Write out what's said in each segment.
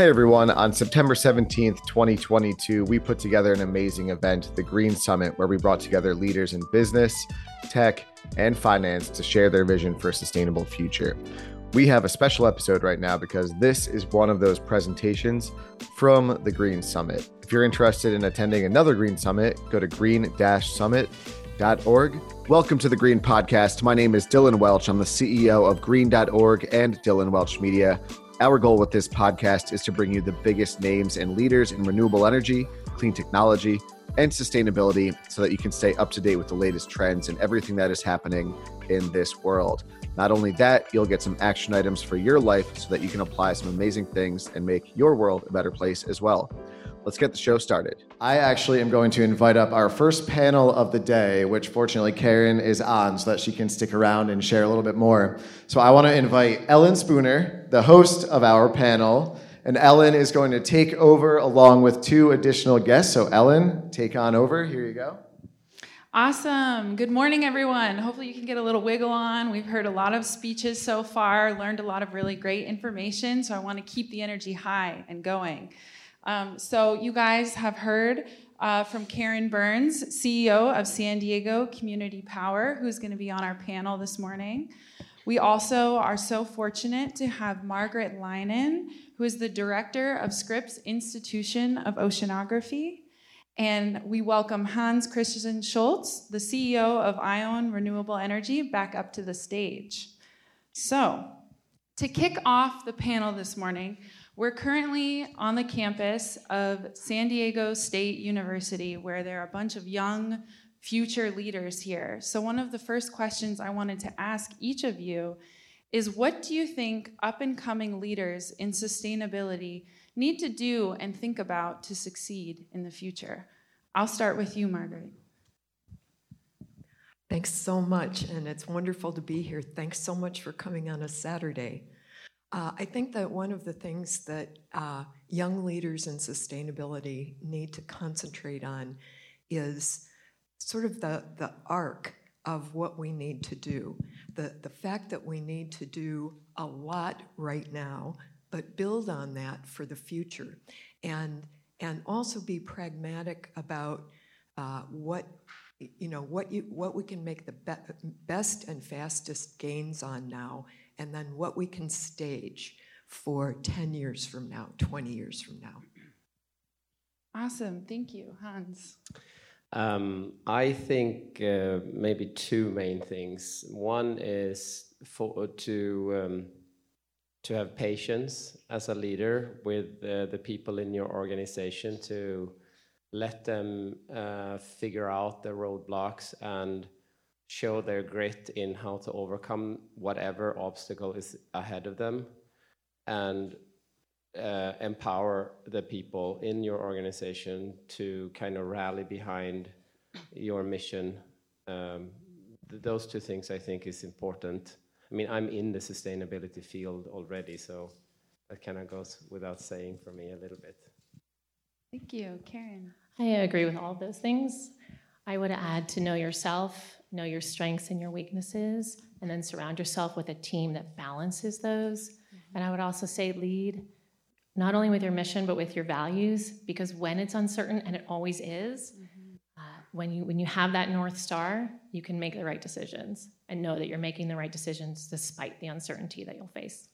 Hey everyone, on September 17th, 2022, we put together an amazing event, the Green Summit, where we brought together leaders in business, tech, and finance to share their vision for a sustainable future. We have a special episode right now because this is one of those presentations from the Green Summit. If you're interested in attending another Green Summit, go to green-summit.org. Welcome to the Green Podcast. My name is Dylan Welch. I'm the CEO of green.org and Dylan Welch Media. Our goal with this podcast is to bring you the biggest names and leaders in renewable energy, clean technology, and sustainability so that you can stay up to date with the latest trends and everything that is happening in this world. Not only that, you'll get some action items for your life so that you can apply some amazing things and make your world a better place as well let's get the show started. I actually am going to invite up our first panel of the day, which fortunately Karin is on so that she can stick around and share a little bit more. So I want to invite Ellen Spooner, the host of our panel. And Ellen is going to take over along with two additional guests. So, Ellen, take on over. Here you go. Awesome. Good morning, everyone. Hopefully, you can get a little wiggle on. We've heard a lot of speeches so far, learned a lot of really great information. So, I want to keep the energy high and going. Um, so, you guys have heard uh, from Karin Burns, CEO of San Diego Community Power, who's going to be on our panel this morning. We also are so fortunate to have Margaret Leinen, who is the director of Scripps Institution of Oceanography. And we welcome Hans Christian Schultze, the CEO of Ion Renewable Energy, back up to the stage. So, to kick off the panel this morning, we're currently on the campus of San Diego State University, where there are a bunch of young future leaders here. So, one of the first questions I wanted to ask each of you is what do you think up and coming leaders in sustainability need to do and think about to succeed in the future? I'll start with you, Margaret. Thanks so much, and it's wonderful to be here. Thanks so much for coming on a Saturday. Uh, I think that one of the things that uh, young leaders in sustainability need to concentrate on is sort of the, the arc of what we need to do. The, the fact that we need to do a lot right now, but build on that for the future. And, and also be pragmatic about uh, what you know what you what we can make the be- best and fastest gains on now and then what we can stage for 10 years from now, 20 years from now. Awesome. Thank you, Hans. Um, I think uh, maybe two main things. One is for, to um, to have patience as a leader with uh, the people in your organization to let them uh, figure out the roadblocks and show their grit in how to overcome whatever obstacle is ahead of them and uh, empower the people in your organization to kind of rally behind your mission. Um, th- those two things I think is important. I mean, I'm in the sustainability field already, so that kind of goes without saying for me a little bit. Thank you, Karin. I agree with all of those things. I would add to know yourself know your strengths and your weaknesses, and then surround yourself with a team that balances those. Mm-hmm. And I would also say lead not only with your mission but with your values, because when it's uncertain, and it always is, mm-hmm. uh, when you when you have that north star, you can make the right decisions and know that you're making the right decisions despite the uncertainty that you'll face.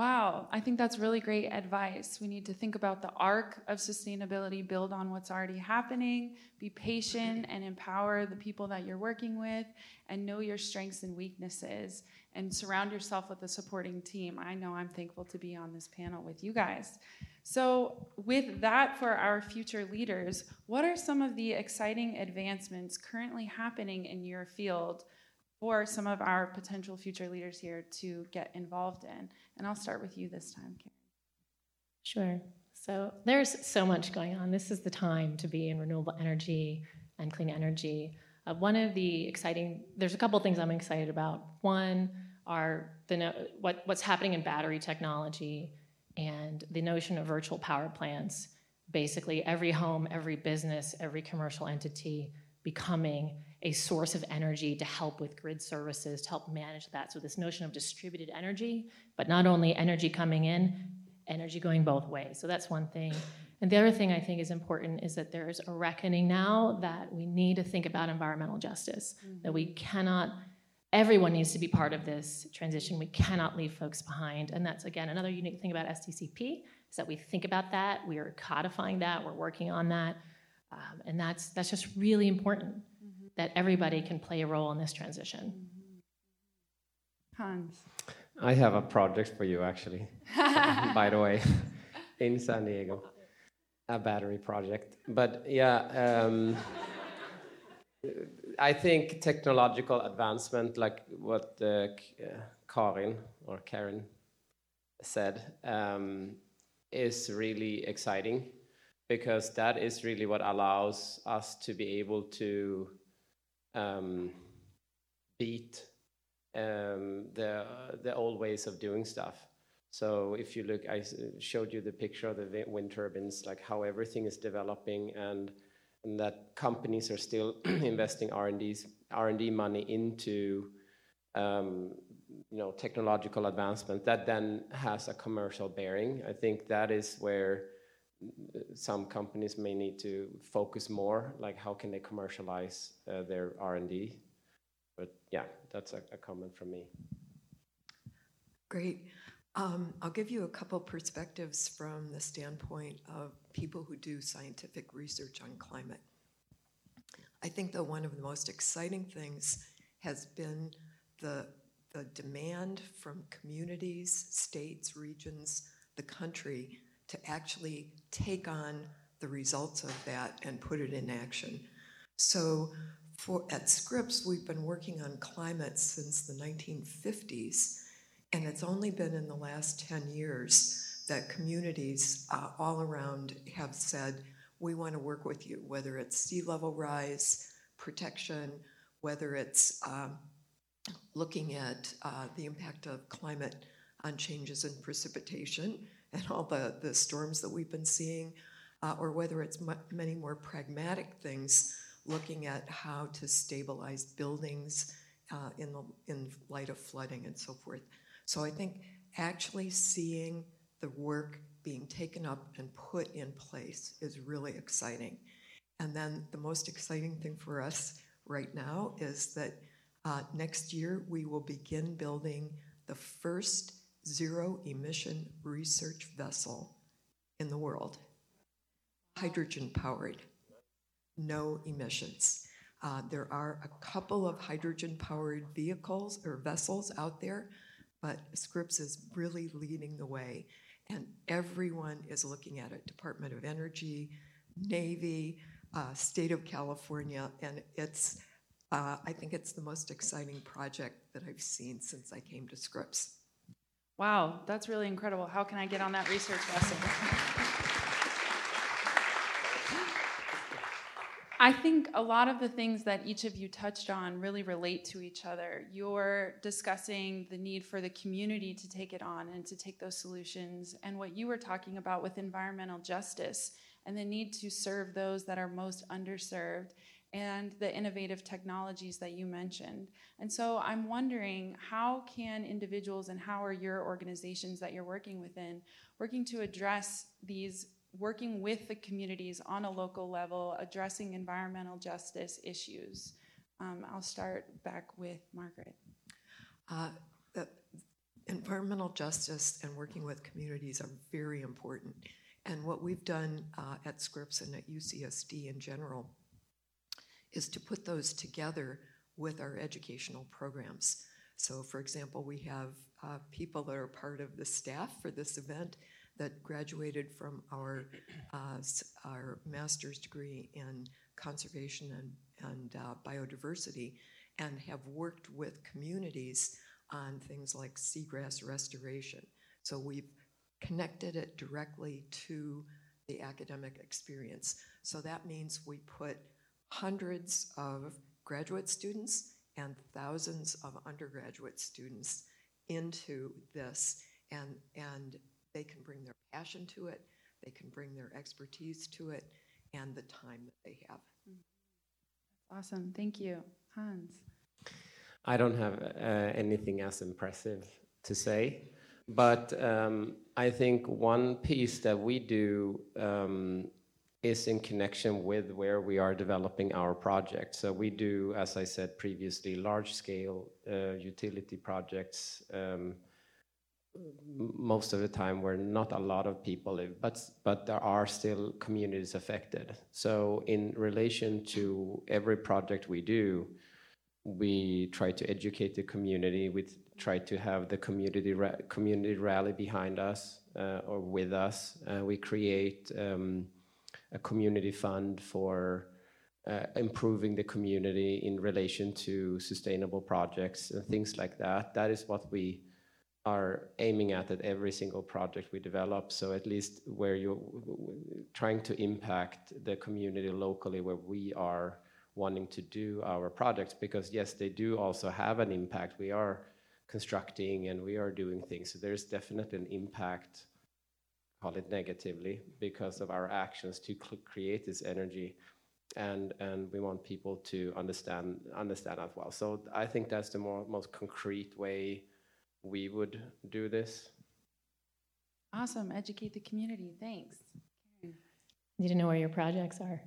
Wow, I think that's really great advice. We need to think about the arc of sustainability, build on what's already happening, be patient and empower the people that you're working with, and know your strengths and weaknesses, and surround yourself with a supporting team. I know I'm thankful to be on this panel with you guys. So, with that for our future leaders, what are some of the exciting advancements currently happening in your field? for some of our potential future leaders here to get involved in. And I'll start with you this time, Karin. Sure. So there's so much going on. This is the time to be in renewable energy and clean energy. Uh, one of the exciting, there's a couple things I'm excited about. One are the what, what's happening in battery technology and the notion of virtual power plants. Basically, every home, every business, every commercial entity becoming a source of energy to help with grid services, to help manage that. So, this notion of distributed energy, but not only energy coming in, energy going both ways. So that's one thing. And the other thing I think is important is that there's a reckoning now that we need to think about environmental justice, mm-hmm. that we cannot, everyone needs to be part of this transition. We cannot leave folks behind. And that's, again, another unique thing about SDCP is that we think about that, we are codifying that, we're working on that. Um, and that's, that's just really important mm-hmm. That everybody can play a role in this transition. Hans. I have a project for you, actually, by the way, in San Diego a battery project. But yeah, um, I think technological advancement, like what uh, Karin or Karen said, um, is really exciting because that is really what allows us to be able to um, beat um, the the old ways of doing stuff. So if you look, I showed you the picture of the wind turbines, like how everything is developing and, and that companies are still investing R&D money into um, you know, technological advancement that then has a commercial bearing. I think that is where some companies may need to focus more, like how can they commercialize uh, their R&D. But yeah, that's a, a comment from me. Great. Um, I'll give you a couple perspectives from the standpoint of people who do scientific research on climate. I think that one of the most exciting things has been the, the demand from communities, states, regions, the country to actually take on the results of that and put it in action. So for, at Scripps, we've been working on climate since the 1950s and it's only been in the last 10 years that communities uh, all around have said, we want to work with you, whether it's sea level rise, protection, whether it's um, looking at uh, the impact of climate on changes in precipitation and all the, the storms that we've been seeing, uh, or whether it's m- many more pragmatic things, looking at how to stabilize buildings uh, in, the, in light of flooding and so forth. So I think actually seeing the work being taken up and put in place is really exciting. And then the most exciting thing for us right now is that uh, next year we will begin building the first zero emission research vessel in the world, hydrogen powered, no emissions. Uh, there are a couple of hydrogen powered vehicles or vessels out there, but Scripps is really leading the way, and everyone is looking at it Department of Energy, Navy, uh, State of California, and it's uh, I think it's the most exciting project that I've seen since I came to Scripps. Wow, that's really incredible. How can I get on that research vessel? I think a lot of the things that each of you touched on really relate to each other. You're discussing the need for the community to take it on and to take those solutions, and what you were talking about with environmental justice and the need to serve those that are most underserved and the innovative technologies that you mentioned. And so I'm wondering how can individuals and how are your organizations that you're working within working to address these working with the communities on a local level, addressing environmental justice issues. Um, I'll start back with Margaret. Uh, environmental justice and working with communities are very important. And what we've done uh, at Scripps and at UCSD in general is to put those together with our educational programs. So, for example, we have uh, people that are part of the staff for this event that graduated from our, uh, our master's degree in conservation and, and uh, biodiversity and have worked with communities on things like seagrass restoration. So we've connected it directly to the academic experience. So that means we put hundreds of graduate students and thousands of undergraduate students into this and, and they can bring their passion to it, they can bring their expertise to it, and the time that they have. Awesome. Thank you. Hans. I don't have uh, anything as impressive to say, but um, I think one piece that we do um, is in connection with where we are developing our project. So we do, as I said previously, large-scale uh, utility projects. Um, most of the time where not a lot of people live, but but there are still communities affected. So in relation to every project we do, we try to educate the community. We try to have the community community rally behind us uh, or with us. Uh, we create um, a community fund for uh, improving the community in relation to sustainable projects and things like that. That is what we are aiming at at every single project we develop. So at least where you're trying to impact the community locally where we are wanting to do our projects because yes, they do also have an impact. We are constructing and we are doing things. So there's definitely an impact, call it negatively, because of our actions to create this energy. And, and we want people to understand understand as well. So I think that's the more, most concrete way we would do this. Awesome. Educate the community. Thanks. Need to know where your projects are.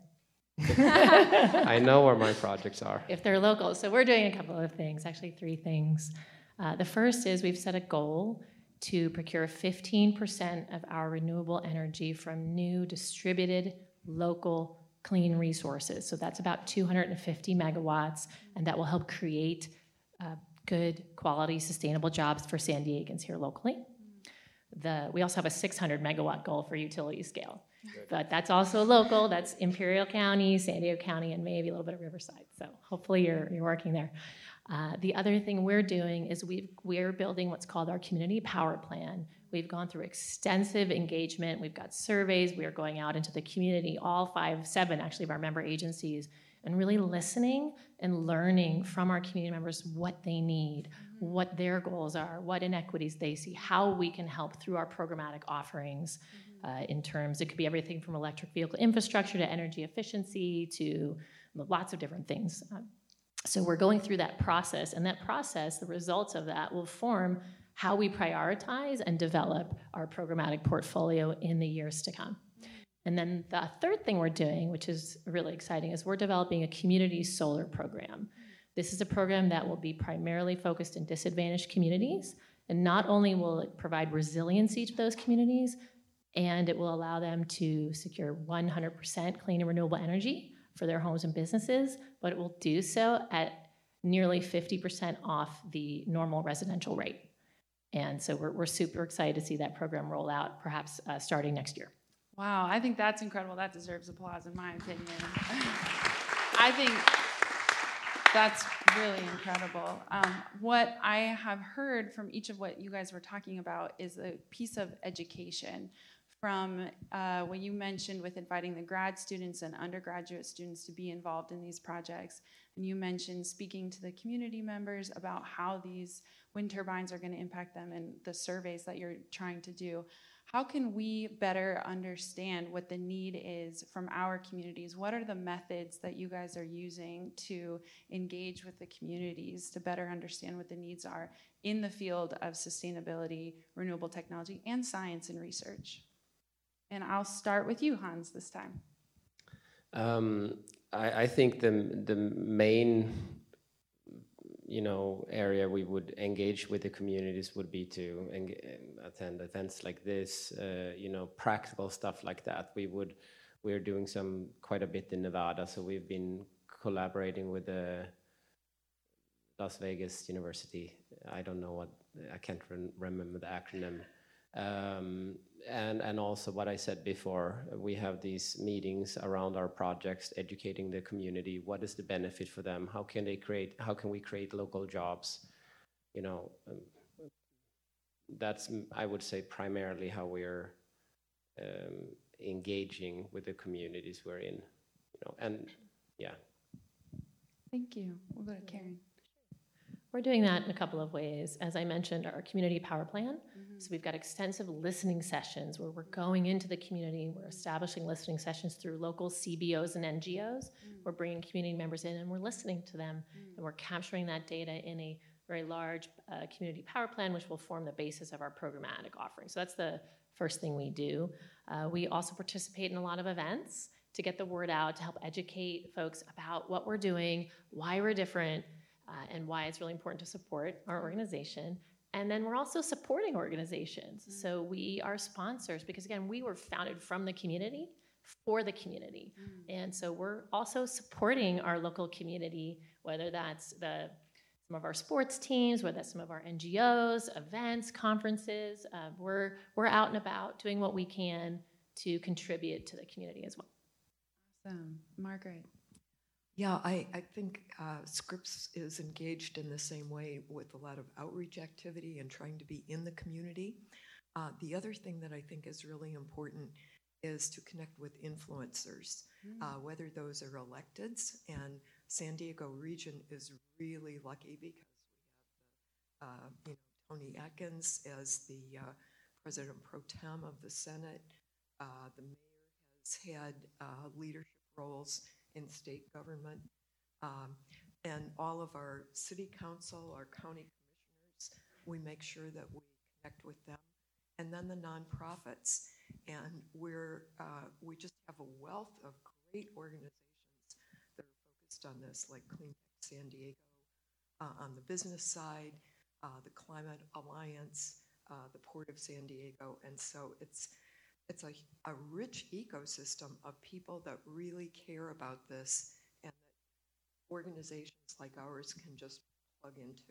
I know where my projects are. If they're local. So we're doing a couple of things, actually, three things. Uh, the first is we've set a goal to procure 15% of our renewable energy from new distributed local clean resources. So that's about 250 megawatts, and that will help create uh, good quality sustainable jobs for San Diegans here locally. The, we also have a 600 megawatt goal for utility scale, but that's also local. That's Imperial County, San Diego County, and maybe a little bit of Riverside. So hopefully you're, you're working there. Uh, the other thing we're doing is we we're building what's called our community power plan. We've gone through extensive engagement. We've got surveys. We are going out into the community, all five, seven actually of our member agencies, and really listening and learning from our community members what they need, mm-hmm. what their goals are, what inequities they see, how we can help through our programmatic offerings mm-hmm. uh, in terms, it could be everything from electric vehicle infrastructure to energy efficiency to lots of different things. Uh, so we're going through that process, and that process, the results of that will form how we prioritize and develop our programmatic portfolio in the years to come. And then the third thing we're doing, which is really exciting, is we're developing a community solar program. This is a program that will be primarily focused in disadvantaged communities. And not only will it provide resiliency to those communities, and it will allow them to secure 100% clean and renewable energy for their homes and businesses, but it will do so at nearly 50% off the normal residential rate. And so we're, we're super excited to see that program roll out, perhaps uh, starting next year. Wow, I think that's incredible. That deserves applause, in my opinion. I think that's really incredible. Um, what I have heard from each of what you guys were talking about is a piece of education from uh, what you mentioned with inviting the grad students and undergraduate students to be involved in these projects. And you mentioned speaking to the community members about how these wind turbines are going to impact them and the surveys that you're trying to do. How can we better understand what the need is from our communities? What are the methods that you guys are using to engage with the communities to better understand what the needs are in the field of sustainability, renewable technology, and science and research? And I'll start with you, Hans, this time. Um, I, I, think the the main you know area we would engage with the communities would be to attend events like this uh, you know practical stuff like that. We would we're doing some quite a bit in nevada so we've been collaborating with the las vegas university. I don't know what i can't re remember the acronym and, and also what I said before, we have these meetings around our projects, educating the community. What is the benefit for them? How can they create? How can we create local jobs? You know, um, that's I would say primarily how we're um, engaging with the communities we're in. You know, and yeah. Thank you. We'll go to Karin. We're doing that in a couple of ways. As I mentioned, our community power plan. Mm-hmm. So we've got extensive listening sessions where we're going into the community, we're establishing listening sessions through local CBOs and NGOs. Mm-hmm. We're bringing community members in and we're listening to them mm-hmm. and we're capturing that data in a very large uh, community power plan, which will form the basis of our programmatic offering. So that's the first thing we do. Uh, we also participate in a lot of events to get the word out, to help educate folks about what we're doing, why we're different, uh, and why it's really important to support our organization. And then we're also supporting organizations. Mm-hmm. So we are sponsors because, again, we were founded from the community for the community. Mm-hmm. And so we're also supporting our local community, whether that's the some of our sports teams, whether that's some of our NGOs, events, conferences. Uh, we're, we're out and about doing what we can to contribute to the community as well. Awesome. Margaret. Yeah, I, I think uh, Scripps is engaged in the same way with a lot of outreach activity and trying to be in the community. Uh, the other thing that I think is really important is to connect with influencers, mm. uh, whether those are electeds. And San Diego region is really lucky because we have the, uh, you know, Toni Atkins as the uh, president pro tem of the Senate. Uh, the mayor has had uh, leadership roles in state government. Um, and all of our city council, our county commissioners, we make sure that we connect with them. And then the nonprofits. And we're, uh, we just have a wealth of great organizations that are focused on this, like Clean Tech San Diego uh, on the business side, uh, the Climate Alliance, uh, the Port of San Diego. And so it's it's a, a rich ecosystem of people that really care about this and that organizations like ours can just plug into.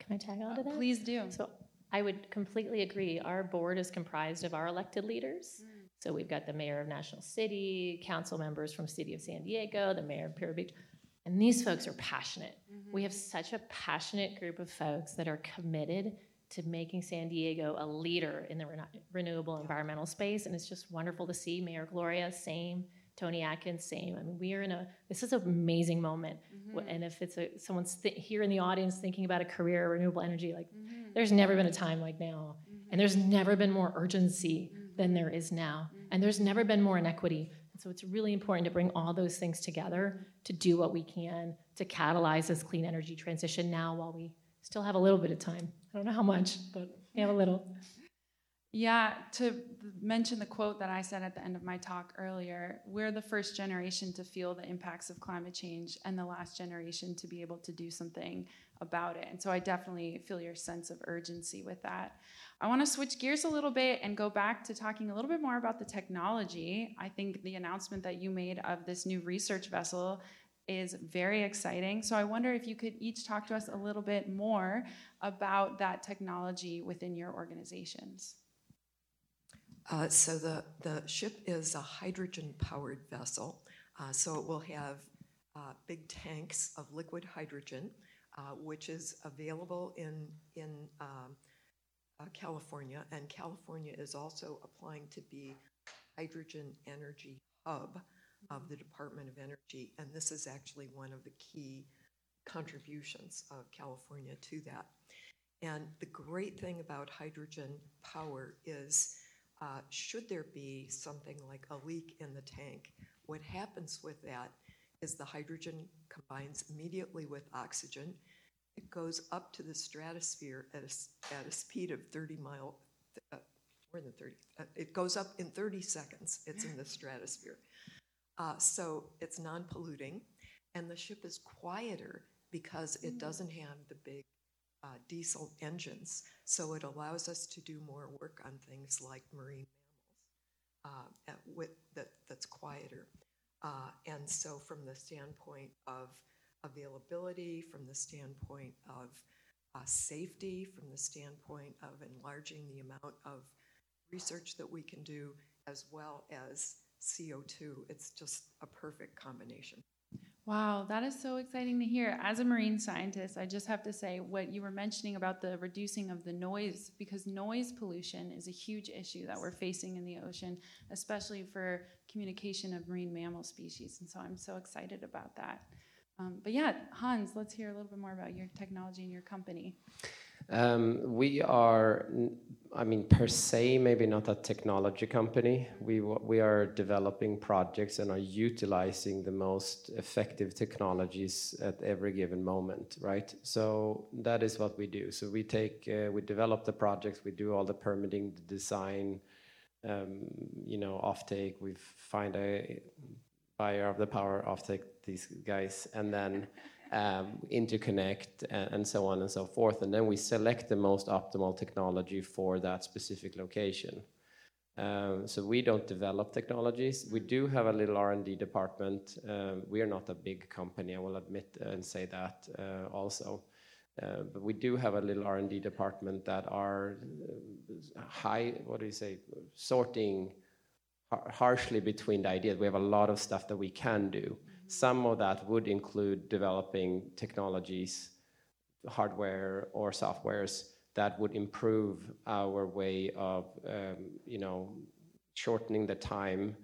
Can I tag on to that? Please do. So I would completely agree. Our board is comprised of our elected leaders. Mm. So we've got the mayor of National City, council members from City of San Diego, the mayor of Vero Beach. And these folks are passionate. Mm-hmm. We have such a passionate group of folks that are committed to making San Diego a leader in the renewable environmental space. And it's just wonderful to see Mayor Gloria, same. Toni Atkins, same. I mean, we are in a, this is an amazing moment. Mm-hmm. And if it's a, someone's th- here in the audience thinking about a career in renewable energy, like mm-hmm. there's never been a time like now. Mm-hmm. And there's never been more urgency than there is now. Mm-hmm. And there's never been more inequity. And so it's really important to bring all those things together to do what we can to catalyze this clean energy transition now while we still have a little bit of time. I don't know how much, but have a little. Yeah, to mention the quote that I said at the end of my talk earlier, we're the first generation to feel the impacts of climate change and the last generation to be able to do something about it. And so I definitely feel your sense of urgency with that. I want to switch gears a little bit and go back to talking a little bit more about the technology. I think the announcement that you made of this new research vessel is very exciting. So I wonder if you could each talk to us a little bit more about that technology within your organizations. Uh, so the, the ship is a hydrogen-powered vessel. Uh, so it will have uh, big tanks of liquid hydrogen, uh, which is available in, in um, uh, California. And California is also applying to be hydrogen energy hub of the Department of Energy, and this is actually one of the key contributions of California to that. And the great thing about hydrogen power is, uh, should there be something like a leak in the tank, what happens with that is the hydrogen combines immediately with oxygen. It goes up to the stratosphere at a, at a speed of 30 mile, uh, more than 30. Uh, it goes up in 30 seconds. It's in the stratosphere. Uh, so it's non polluting, and the ship is quieter because it mm. doesn't have the big uh, diesel engines. So it allows us to do more work on things like marine mammals uh, with, that, that's quieter. Uh, and so, from the standpoint of availability, from the standpoint of uh, safety, from the standpoint of enlarging the amount of research that we can do, as well as CO2. It's just a perfect combination. Wow, that is so exciting to hear. As a marine scientist, I just have to say what you were mentioning about the reducing of the noise, because noise pollution is a huge issue that we're facing in the ocean, especially for communication of marine mammal species. And so I'm so excited about that. Um, but yeah, Hans, let's hear a little bit more about your technology and your company. Um, we are, I mean, per se, maybe not a technology company. We, we are developing projects and are utilizing the most effective technologies at every given moment, right? So that is what we do. So we take, uh, we develop the projects, we do all the permitting, the design, um, you know, offtake. We find a buyer of the power, offtake these guys, and then um, interconnect and, and, so on and so forth. And then we select the most optimal technology for that specific location. Um, so we don't develop technologies. We do have a little R&D department. Um, we are not a big company, I will admit and say that uh, also. Uh, but we do have a little R&D department that are uh, high, what do you say, sorting harshly between the ideas. We have a lot of stuff that we can do. Some of that would include developing technologies, hardware or softwares that would improve our way of, um, you know, shortening the time,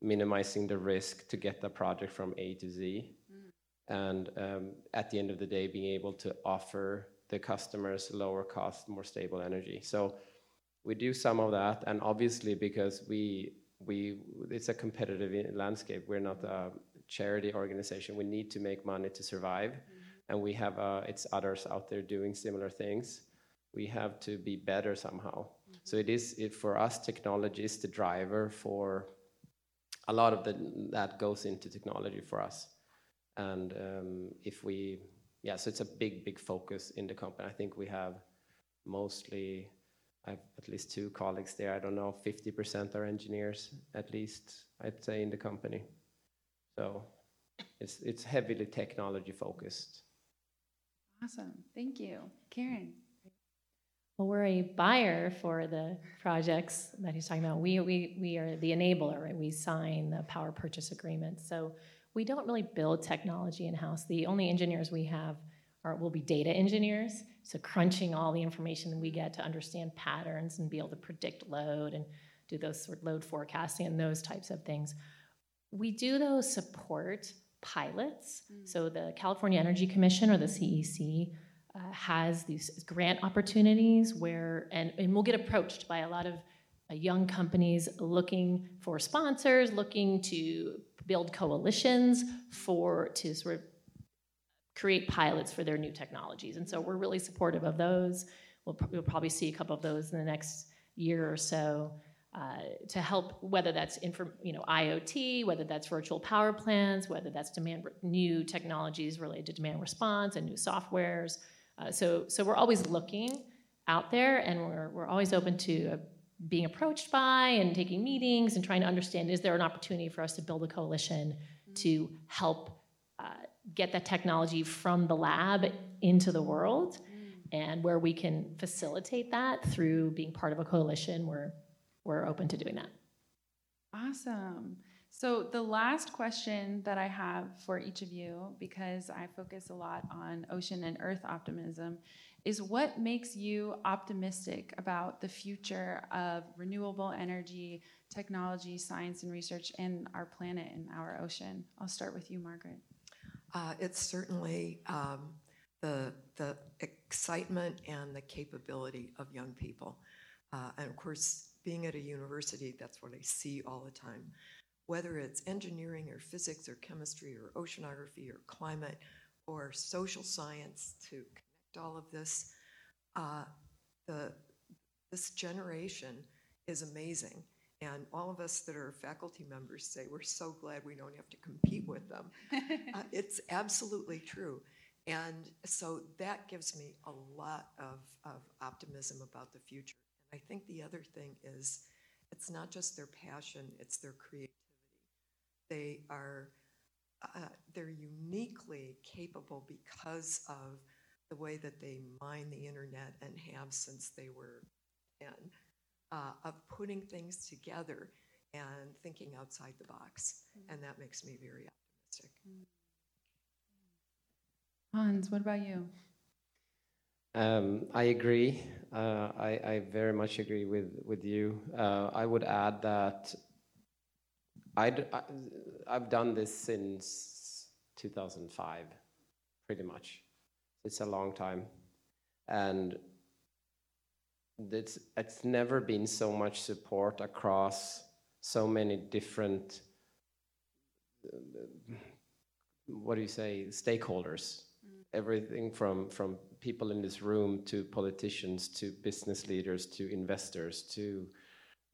minimizing the risk to get the project from A to Z, mm. and um, at the end of the day, being able to offer the customers lower cost, more stable energy. So we do some of that, and obviously because we we it's a competitive landscape. We're not a charity organization. We need to make money to survive, mm-hmm. and we have uh, it's others out there doing similar things. We have to be better somehow. Mm-hmm. So it is it, for us. Technology is the driver for a lot of the, that goes into technology for us. And um, if we, yeah, so it's a big, big focus in the company. I think we have mostly I have at least two colleagues there. I don't know, 50% are engineers, at least, I'd say, in the company. So it's, it's heavily technology focused. Awesome. Thank you. Karin. Well, we're a buyer for the projects that he's talking about. We, we, we are the enabler, right? We sign the power purchase agreement. So we don't really build technology in house. The only engineers we have are, will be data engineers. So crunching all the information we get to understand patterns and be able to predict load and do those sort of load forecasting and those types of things. We do those support pilots. Mm. So the California Energy Commission or the CEC uh, has these grant opportunities where, and, and we'll get approached by a lot of uh, young companies looking for sponsors, looking to build coalitions for to sort of create pilots for their new technologies. And so we're really supportive of those. We'll, we'll probably see a couple of those in the next year or so uh, to help, whether that's inform, you know IoT, whether that's virtual power plants, whether that's demand new technologies related to demand response and new softwares. Uh, so so we're always looking out there, and we're we're always open to uh, being approached by and taking meetings and trying to understand is there an opportunity for us to build a coalition to help uh, get that technology from the lab into the world, and where we can facilitate that through being part of a coalition where we're open to doing that. Awesome. So, the last question that I have for each of you, because I focus a lot on ocean and earth optimism, is what makes you optimistic about the future of renewable energy, technology, science, and research in our planet and our ocean? I'll start with you, Margaret. Uh, it's certainly um, the, the excitement and the capability of young people. Uh, and of course, being at a university, that's what I see all the time. Whether it's engineering or physics or chemistry or oceanography or climate or social science to connect all of this, uh, the, this generation is amazing. And all of us that are faculty members say we're so glad we don't have to compete with them. uh, it's absolutely true. And so that gives me a lot of, of optimism about the future. I think the other thing is it's not just their passion, it's their creativity. They are uh, they're uniquely capable because of the way that they mine the internet and have since they were 10, uh, of putting things together and thinking outside the box. Mm-hmm. And that makes me very optimistic. Hans, what about you? Um, I agree. Uh, I, I, very much agree with, with you. Uh, I would add that I'd, I, I've done this since 2005, pretty much. It's a long time. And it's it's never been so much support across so many different what do you say stakeholders mm. everything from from people in this room to politicians to business leaders to investors to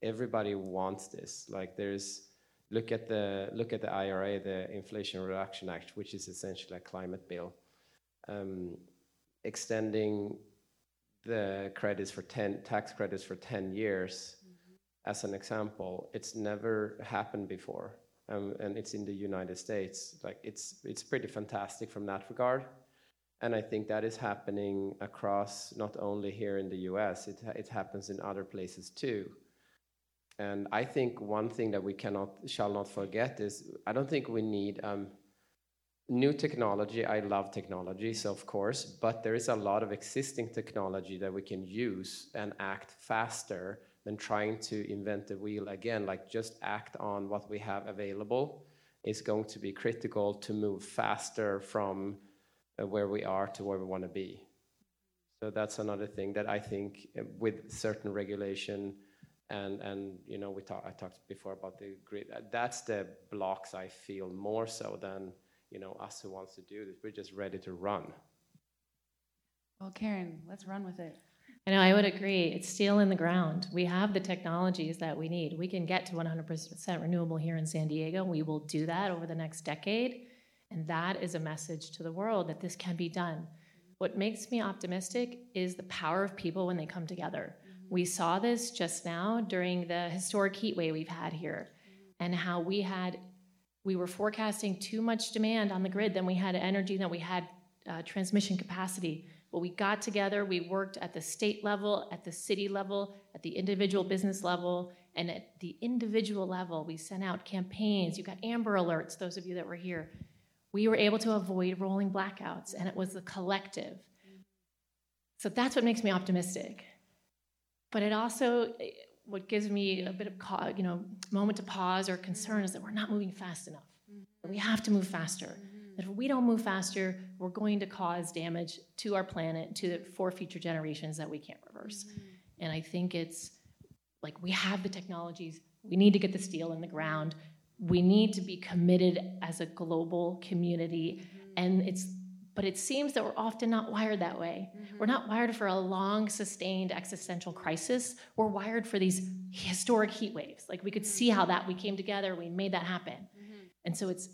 everybody wants this. Like there's look at the look at the IRA the Inflation Reduction Act which is essentially a climate bill. Um, extending the credits for 10 tax credits for 10 years mm-hmm. as an example it's never happened before. Um, and it's in the united states. Like it's it's pretty fantastic from that regard and i think that is happening across not only here in the us it, it happens in other places too. And i think one thing that we cannot shall not forget is i don't think we need um, new technology. I love technology so of course but there is a lot of existing technology that we can use and act faster than trying to invent the wheel again. Like just act on what we have available. Is going to be critical to move faster from where we are to where we want to be so that's another thing that i think uh, with certain regulation and and you know we talked i talked before about the grid that's the blocks i feel more so than you know, us who wants to do this. We're just ready to run. Well, Karin, let's run with it. I know, I would agree. It's steel in the ground. We have the technologies that we need. We can get to 100% renewable here in San Diego. We will do that over the next decade. And that is a message to the world that this can be done. What makes me optimistic is the power of people when they come together. Mm-hmm. We saw this just now during the historic heat wave we've had here, and how we had we were forecasting too much demand on the grid than we had energy, than we had uh, transmission capacity. But we got together, we worked at the state level, at the city level, at the individual business level, and at the individual level, we sent out campaigns. You got Amber Alerts, those of you that were here. We were able to avoid rolling blackouts, and it was the collective. So that's what makes me optimistic. But it also, what gives me a bit of you know moment to pause or concern is that we're not moving fast enough. Mm-hmm. We have to move faster. Mm-hmm. That if we don't move faster, we're going to cause damage to our planet, to the for future generations that we can't reverse. Mm-hmm. And I think it's like we have the technologies. We need to get the steel in the ground. We need to be committed as a global community, mm-hmm. and it's but it seems that we're often not wired that way. Mm-hmm. We're not wired for a long, sustained existential crisis. We're wired for these historic heat waves. Like we could see how that we came together, we made that happen. Mm-hmm. And so it's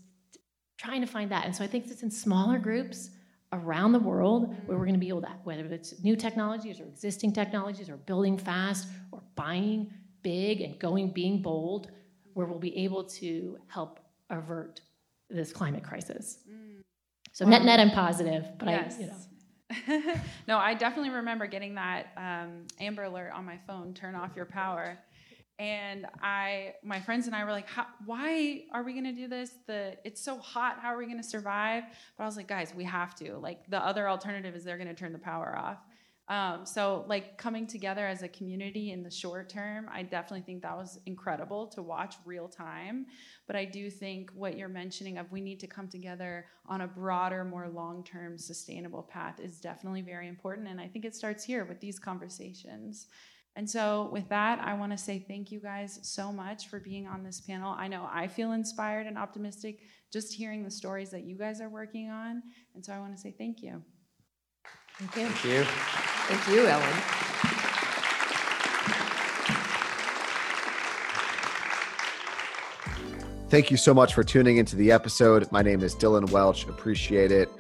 trying to find that. And so I think it's in smaller groups around the world where we're going to be able to, whether it's new technologies or existing technologies or building fast or buying big and going, being bold, where we'll be able to help avert this climate crisis. Mm. So net net, I'm positive, but yes. I, you know. no, I definitely remember getting that um, Amber Alert on my phone. Turn off your power. And I, my friends and I were like, "Why are we going to do this? The it's so hot. How are we going to survive?" But I was like, "Guys, we have to. Like the other alternative is they're going to turn the power off." Um, so, like coming together as a community in the short term, I definitely think that was incredible to watch real time. But I do think what you're mentioning of we need to come together on a broader, more long term sustainable path is definitely very important. And I think it starts here with these conversations. And so, with that, I want to say thank you guys so much for being on this panel. I know I feel inspired and optimistic just hearing the stories that you guys are working on. And so, I want to say thank you. Thank you. Thank you. Thank you, Ellen. Thank you so much for tuning into the episode. My name is Dylan Welch. Appreciate it.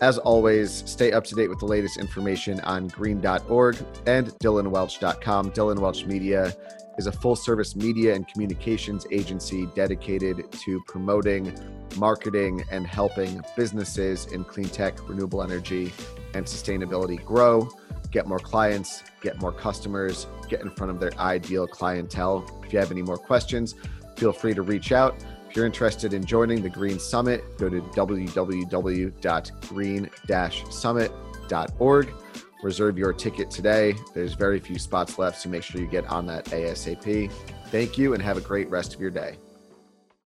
As always, stay up to date with the latest information on green.org and dylanwelch.com. Dylan Welch Media is a full service media and communications agency dedicated to promoting, marketing, and helping businesses in clean tech, renewable energy, and sustainability grow, get more clients, get more customers, get in front of their ideal clientele. If you have any more questions, feel free to reach out. If you're interested in joining the Green Summit, go to www.green-summit.org. Reserve your ticket today. There's very few spots left, so make sure you get on that ASAP. Thank you and have a great rest of your day.